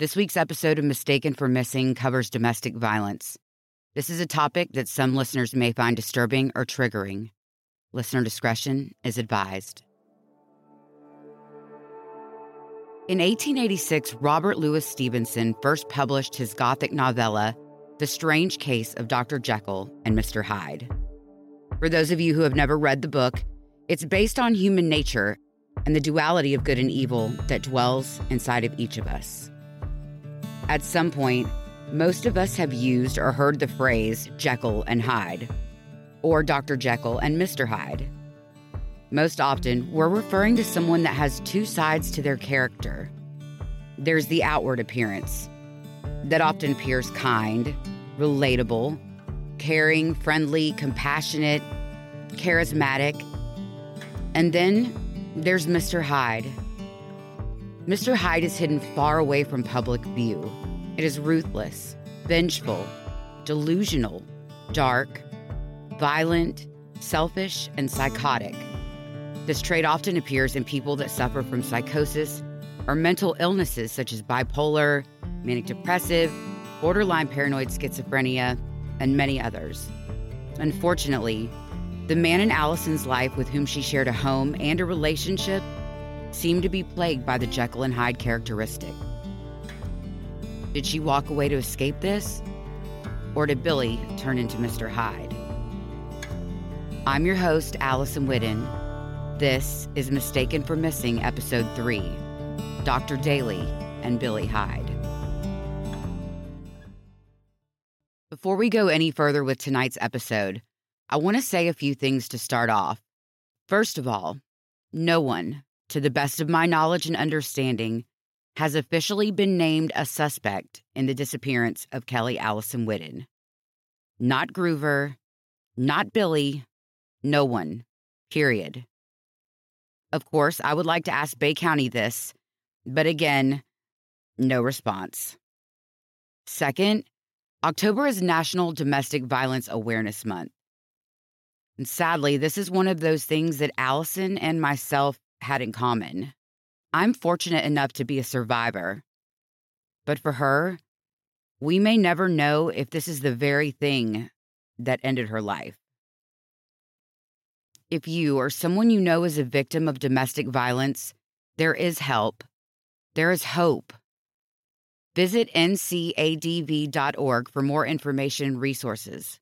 This week's episode of Mistaken for Missing covers domestic violence. This is a topic that some listeners may find disturbing or triggering. Listener discretion is advised. In 1886, Robert Louis Stevenson first published his Gothic novella, The Strange Case of Dr. Jekyll and Mr. Hyde. For those of you who have never read the book, it's based on human nature and the duality of good and evil that dwells inside of each of us. At some point, most of us have used or heard the phrase Jekyll and Hyde, or Dr. Jekyll and Mr. Hyde. Most often, we're referring to someone that has two sides to their character. There's the outward appearance, that often appears kind, relatable, caring, friendly, compassionate, charismatic. And then there's Mr. Hyde Mr. Hyde is hidden far away from public view. It is ruthless, vengeful, delusional, dark, violent, selfish, and psychotic. This trait often appears in people that suffer from psychosis or mental illnesses such as bipolar, manic depressive, borderline paranoid schizophrenia, and many others. Unfortunately, the man in Allison's life with whom she shared a home and a relationship seemed to be plagued by the Jekyll and Hyde characteristic. Did she walk away to escape this? Or did Billy turn into Mr. Hyde? I'm your host, Allison Whitten. This is Mistaken for Missing, Episode 3 Dr. Daly and Billy Hyde. Before we go any further with tonight's episode, I want to say a few things to start off. First of all, no one, to the best of my knowledge and understanding, has officially been named a suspect in the disappearance of Kelly Allison Whitten. Not Groover, not Billy, no one, period. Of course, I would like to ask Bay County this, but again, no response. Second, October is National Domestic Violence Awareness Month. And sadly, this is one of those things that Allison and myself had in common. I'm fortunate enough to be a survivor. But for her, we may never know if this is the very thing that ended her life. If you or someone you know is a victim of domestic violence, there is help. There is hope. Visit ncadv.org for more information and resources.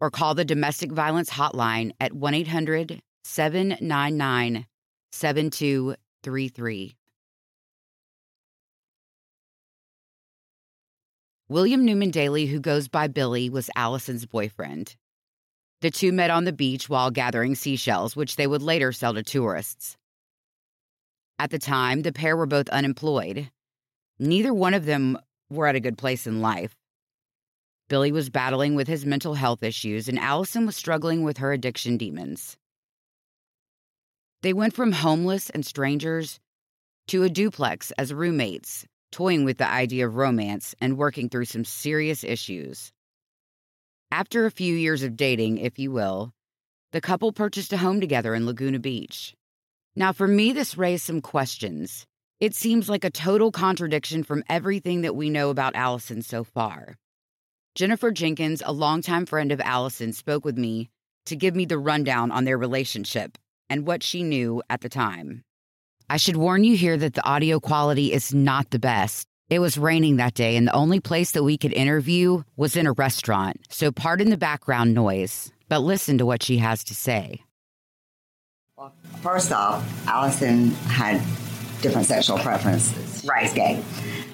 Or call the Domestic Violence Hotline at 1 800 799 7233. William Newman Daly, who goes by Billy, was Allison's boyfriend. The two met on the beach while gathering seashells, which they would later sell to tourists. At the time, the pair were both unemployed. Neither one of them were at a good place in life. Billy was battling with his mental health issues, and Allison was struggling with her addiction demons. They went from homeless and strangers to a duplex as roommates, toying with the idea of romance and working through some serious issues. After a few years of dating, if you will, the couple purchased a home together in Laguna Beach. Now, for me, this raised some questions. It seems like a total contradiction from everything that we know about Allison so far. Jennifer Jenkins, a longtime friend of Allison, spoke with me to give me the rundown on their relationship and what she knew at the time. I should warn you here that the audio quality is not the best. It was raining that day, and the only place that we could interview was in a restaurant, so pardon the background noise, but listen to what she has to say. Well, first off, Allison had different sexual preferences. Right. She's gay.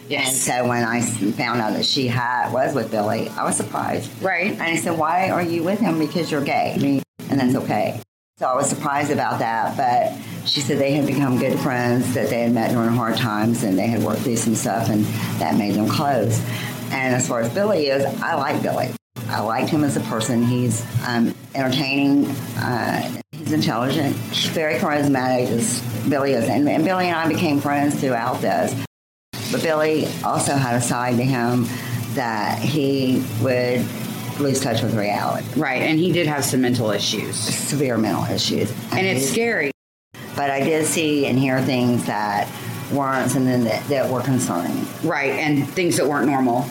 Yes. And so when I found out that she had was with Billy, I was surprised. Right. And I said, "Why are you with him? Because you're gay." And that's okay. So I was surprised about that, but she said they had become good friends, that they had met during hard times, and they had worked through some stuff, and that made them close. And as far as Billy is, I like Billy. I liked him as a person. He's um, entertaining. Uh, he's intelligent. He's very charismatic, as Billy is. And, and Billy and I became friends throughout this. But Billy also had a side to him that he would lose touch with reality. Right, and he did have some mental issues. Severe mental issues. And it's scary. But I did see and hear things that weren't something that, that were concerning. Right, and things that weren't normal.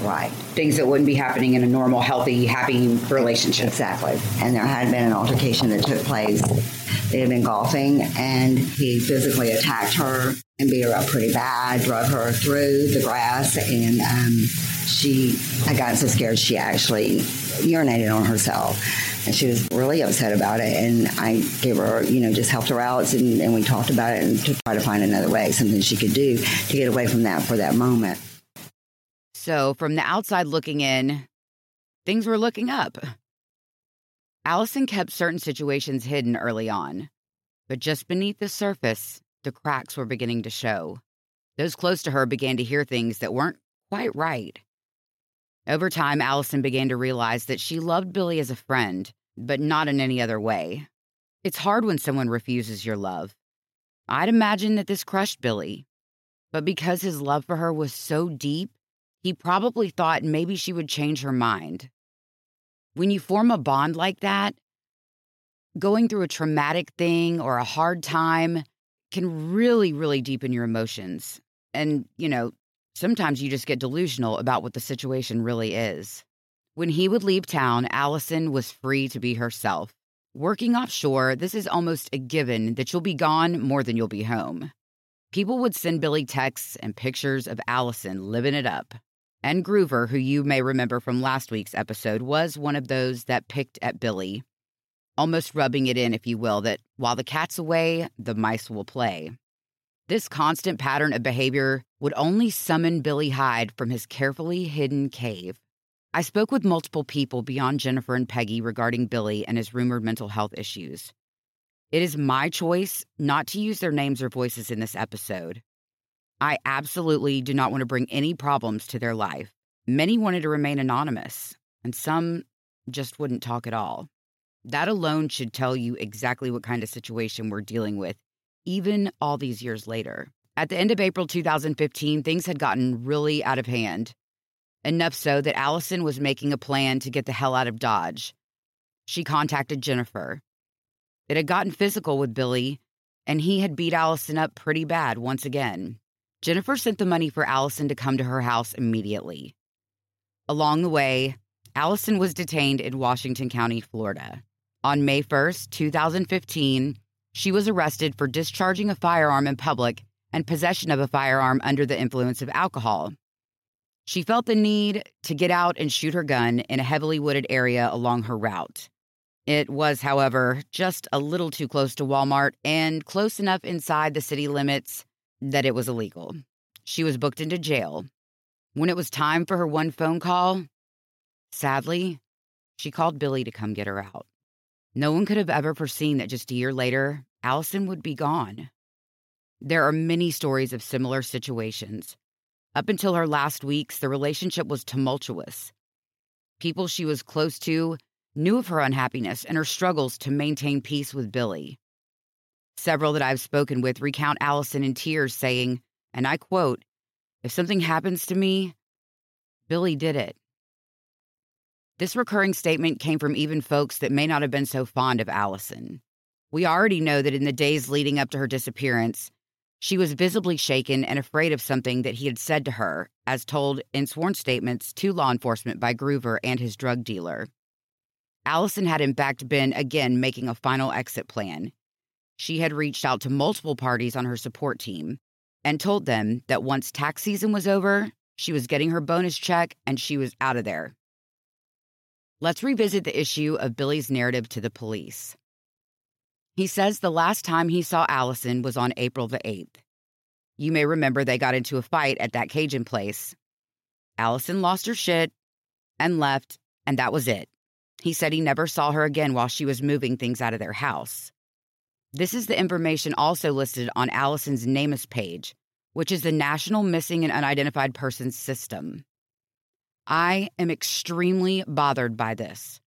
Right. Things that wouldn't be happening in a normal, healthy, happy relationship. Exactly. And there had been an altercation that took place. They had been golfing, and he physically attacked her and beat her up pretty bad, drove her through the grass, and um, she I got so scared she actually urinated on herself. And she was really upset about it. And I gave her, you know, just helped her out and, and we talked about it and to try to find another way, something she could do to get away from that for that moment. So, from the outside looking in, things were looking up. Allison kept certain situations hidden early on, but just beneath the surface, the cracks were beginning to show. Those close to her began to hear things that weren't quite right. Over time, Allison began to realize that she loved Billy as a friend, but not in any other way. It's hard when someone refuses your love. I'd imagine that this crushed Billy, but because his love for her was so deep, he probably thought maybe she would change her mind. When you form a bond like that, going through a traumatic thing or a hard time can really, really deepen your emotions. And, you know, sometimes you just get delusional about what the situation really is. When he would leave town, Allison was free to be herself. Working offshore, this is almost a given that you'll be gone more than you'll be home. People would send Billy texts and pictures of Allison living it up. And Groover, who you may remember from last week's episode, was one of those that picked at Billy, almost rubbing it in, if you will, that while the cat's away, the mice will play. This constant pattern of behavior would only summon Billy Hyde from his carefully hidden cave. I spoke with multiple people beyond Jennifer and Peggy regarding Billy and his rumored mental health issues. It is my choice not to use their names or voices in this episode. I absolutely do not want to bring any problems to their life. Many wanted to remain anonymous, and some just wouldn't talk at all. That alone should tell you exactly what kind of situation we're dealing with, even all these years later. At the end of April 2015, things had gotten really out of hand. Enough so that Allison was making a plan to get the hell out of Dodge. She contacted Jennifer. It had gotten physical with Billy, and he had beat Allison up pretty bad once again. Jennifer sent the money for Allison to come to her house immediately. Along the way, Allison was detained in Washington County, Florida. On May 1st, 2015, she was arrested for discharging a firearm in public and possession of a firearm under the influence of alcohol. She felt the need to get out and shoot her gun in a heavily wooded area along her route. It was, however, just a little too close to Walmart and close enough inside the city limits that it was illegal. She was booked into jail. When it was time for her one phone call, sadly, she called Billy to come get her out. No one could have ever foreseen that just a year later, Allison would be gone. There are many stories of similar situations. Up until her last weeks, the relationship was tumultuous. People she was close to knew of her unhappiness and her struggles to maintain peace with Billy. Several that I've spoken with recount Allison in tears, saying, and I quote, If something happens to me, Billy did it. This recurring statement came from even folks that may not have been so fond of Allison. We already know that in the days leading up to her disappearance, she was visibly shaken and afraid of something that he had said to her, as told in sworn statements to law enforcement by Groover and his drug dealer. Allison had, in fact, been again making a final exit plan, she had reached out to multiple parties on her support team and told them that once tax season was over, she was getting her bonus check and she was out of there. Let's revisit the issue of Billy's narrative to the police. He says the last time he saw Allison was on April the 8th. You may remember they got into a fight at that Cajun place. Allison lost her shit and left, and that was it. He said he never saw her again while she was moving things out of their house. This is the information also listed on Allison's NamUs page, which is the National Missing and Unidentified Persons System. I am extremely bothered by this.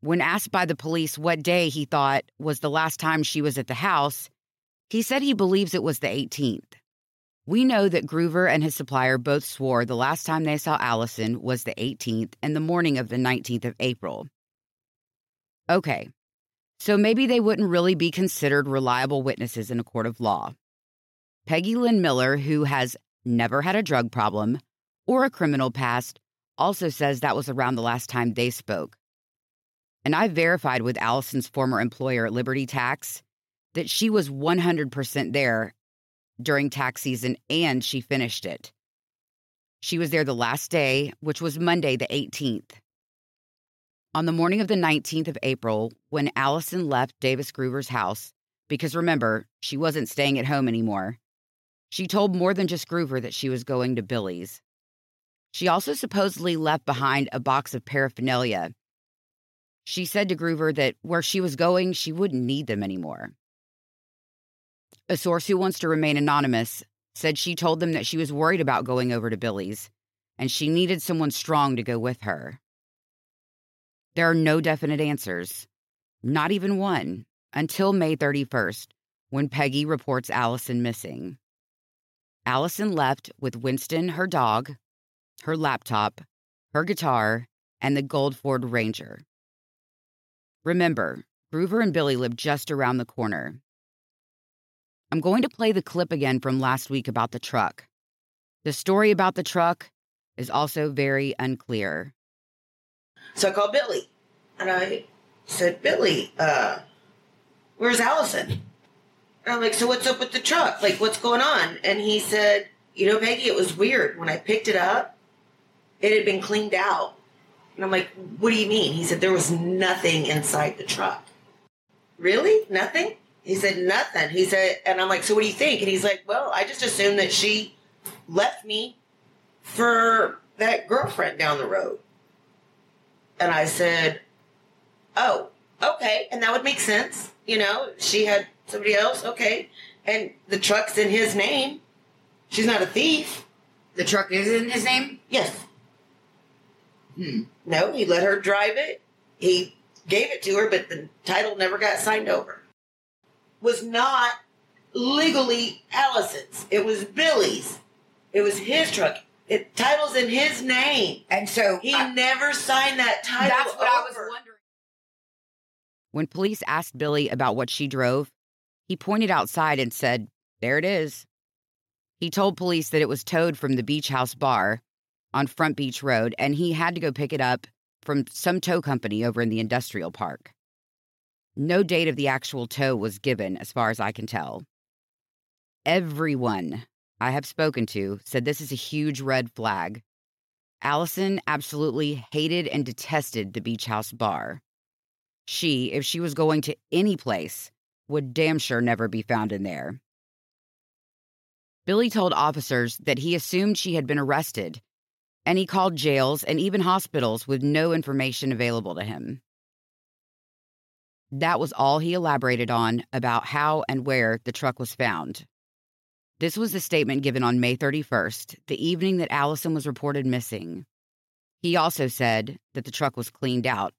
When asked by the police what day he thought was the last time she was at the house, he said he believes it was the 18th. We know that Groover and his supplier both swore the last time they saw Allison was the 18th and the morning of the 19th of April. Okay, so maybe they wouldn't really be considered reliable witnesses in a court of law. Peggy Lynn Miller, who has never had a drug problem or a criminal past, also says that was around the last time they spoke. And I verified with Allison's former employer, Liberty Tax, that she was 100% there during tax season and she finished it. She was there the last day, which was Monday, the 18th. On the morning of the 19th of April, when Allison left Davis Groover's house, because remember, she wasn't staying at home anymore, she told more than just Groover that she was going to Billy's. She also supposedly left behind a box of paraphernalia. She said to Groover that where she was going, she wouldn't need them anymore. A source who wants to remain anonymous said she told them that she was worried about going over to Billy's and she needed someone strong to go with her. There are no definite answers, not even one, until May 31st, when Peggy reports Allison missing. Allison left with Winston, her dog, her laptop, her guitar, and the gold Ford Ranger. Remember, Groover and Billy live just around the corner. I'm going to play the clip again from last week about the truck. The story about the truck is also very unclear. So I called Billy and I said, Billy, uh, where's Allison? And I'm like, so what's up with the truck? Like, what's going on? And he said, you know, Peggy, it was weird. When I picked it up, it had been cleaned out. And I'm like, what do you mean? He said, there was nothing inside the truck. Really? Nothing? He said, nothing. He said, and I'm like, so what do you think? And he's like, well, I just assumed that she left me for that girlfriend down the road. And I said, oh, okay. And that would make sense. You know, she had somebody else, okay. And the truck's in his name. She's not a thief. The truck is in his name? Yes. Hmm. No, he let her drive it. He gave it to her, but the title never got signed over. Was not legally Allison's. It was Billy's. It was his truck. It title's in his name. And so he I, never signed that title. That's what over. I was wondering. When police asked Billy about what she drove, he pointed outside and said, There it is. He told police that it was towed from the Beach House Bar on Front Beach Road, and he had to go pick it up from some tow company over in the industrial park. No date of the actual tow was given, as far as I can tell. Everyone I have spoken to said this is a huge red flag. Allison absolutely hated and detested the Beach House Bar. She, if she was going to any place, would damn sure never be found in there. Billy told officers that he assumed she had been arrested, and he called jails and even hospitals with no information available to him. That was all he elaborated on about how and where the truck was found. This was the statement given on May 31st, the evening that Allison was reported missing. He also said that the truck was cleaned out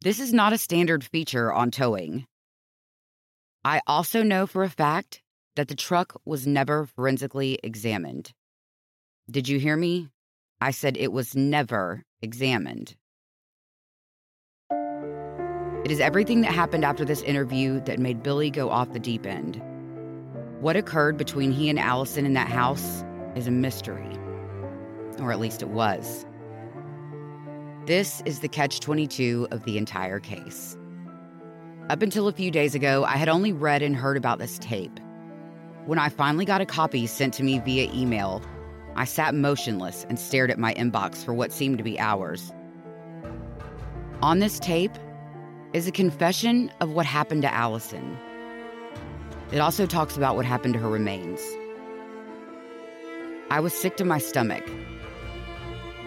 this is not a standard feature on towing. I also know for a fact that the truck was never forensically examined. Did you hear me? I said it was never examined. It is everything that happened after this interview that made Billy go off the deep end. What occurred between he and Allison in that house is a mystery. Or at least it was. This is the catch 22 of the entire case. Up until a few days ago, I had only read and heard about this tape. When I finally got a copy sent to me via email, I sat motionless and stared at my inbox for what seemed to be hours. On this tape is a confession of what happened to Allison. It also talks about what happened to her remains. I was sick to my stomach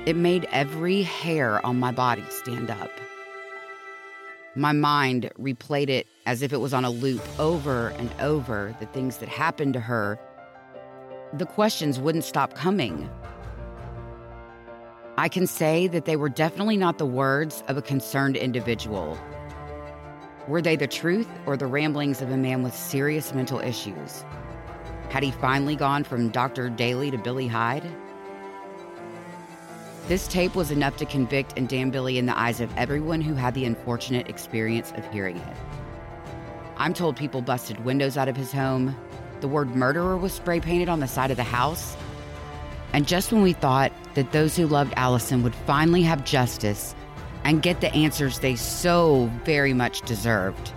it made every hair on my body stand up. My mind replayed it as if it was on a loop over and over the things that happened to her. The questions wouldn't stop coming. I can say that they were definitely not the words of a concerned individual. Were they the truth or the ramblings of a man with serious mental issues? Had he finally gone from Dr. Daly to Billy Hyde? This tape was enough to convict and damn Billy in the eyes of everyone who had the unfortunate experience of hearing it. I'm told people busted windows out of his home, the word murderer was spray painted on the side of the house. And just when we thought that those who loved Allison would finally have justice and get the answers they so very much deserved,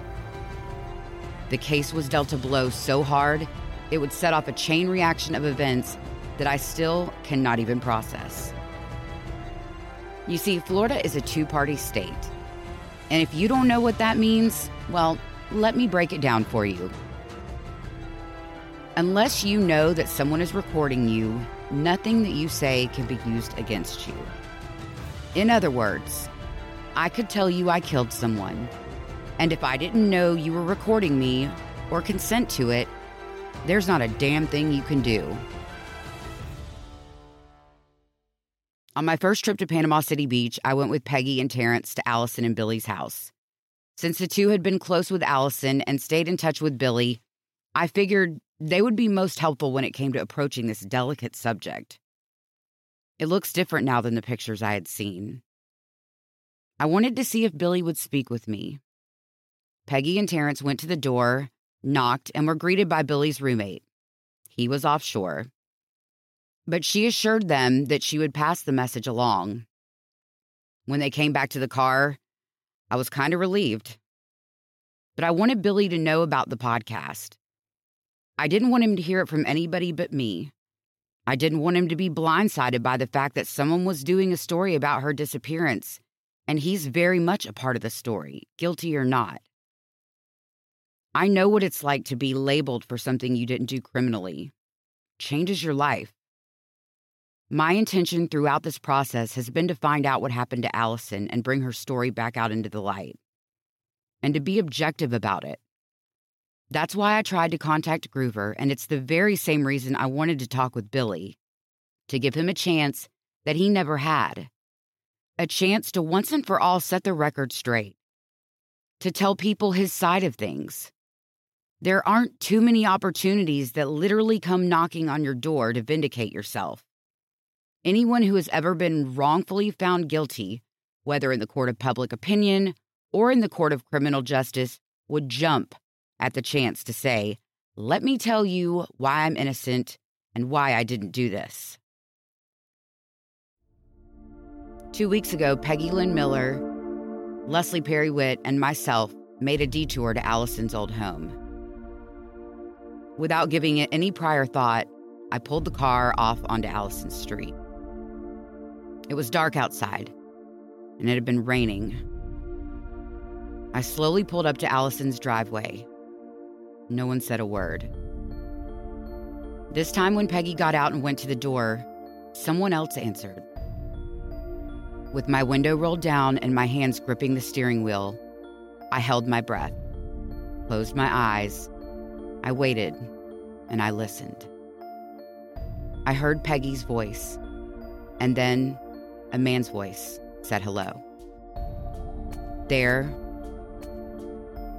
the case was dealt a blow so hard it would set off a chain reaction of events that I still cannot even process. You see, Florida is a two party state. And if you don't know what that means, well, let me break it down for you. Unless you know that someone is recording you, nothing that you say can be used against you. In other words, I could tell you I killed someone, and if I didn't know you were recording me or consent to it, there's not a damn thing you can do. On my first trip to Panama City Beach, I went with Peggy and Terrence to Allison and Billy's house. Since the two had been close with Allison and stayed in touch with Billy, I figured they would be most helpful when it came to approaching this delicate subject. It looks different now than the pictures I had seen. I wanted to see if Billy would speak with me. Peggy and Terrence went to the door, knocked, and were greeted by Billy's roommate. He was offshore. But she assured them that she would pass the message along. When they came back to the car, I was kind of relieved. But I wanted Billy to know about the podcast. I didn't want him to hear it from anybody but me. I didn't want him to be blindsided by the fact that someone was doing a story about her disappearance, and he's very much a part of the story, guilty or not. I know what it's like to be labeled for something you didn't do criminally. Changes your life. My intention throughout this process has been to find out what happened to Allison and bring her story back out into the light, and to be objective about it. That's why I tried to contact Groover, and it's the very same reason I wanted to talk with Billy to give him a chance that he never had. A chance to once and for all set the record straight, to tell people his side of things. There aren't too many opportunities that literally come knocking on your door to vindicate yourself. Anyone who has ever been wrongfully found guilty, whether in the court of public opinion or in the court of criminal justice, would jump at the chance to say, Let me tell you why I'm innocent and why I didn't do this. Two weeks ago, Peggy Lynn Miller, Leslie Perry Witt, and myself made a detour to Allison's old home. Without giving it any prior thought, I pulled the car off onto Allison's street. It was dark outside, and it had been raining. I slowly pulled up to Allison's driveway. No one said a word. This time, when Peggy got out and went to the door, someone else answered. With my window rolled down and my hands gripping the steering wheel, I held my breath, closed my eyes. I waited, and I listened. I heard Peggy's voice, and then a man's voice said hello. There,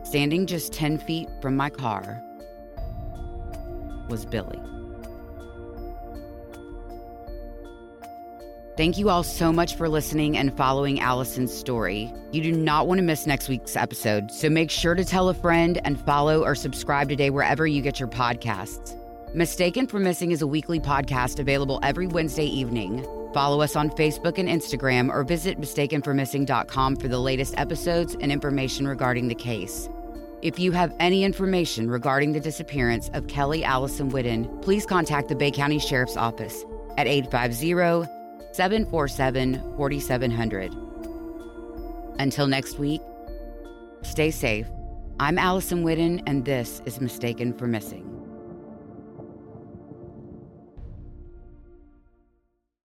standing just 10 feet from my car, was Billy. Thank you all so much for listening and following Allison's story. You do not want to miss next week's episode, so make sure to tell a friend and follow or subscribe today wherever you get your podcasts. Mistaken for Missing is a weekly podcast available every Wednesday evening. Follow us on Facebook and Instagram or visit mistakenformissing.com for the latest episodes and information regarding the case. If you have any information regarding the disappearance of Kelly Allison Whitten, please contact the Bay County Sheriff's Office at 850 747 4700. Until next week, stay safe. I'm Allison Whitten, and this is Mistaken for Missing.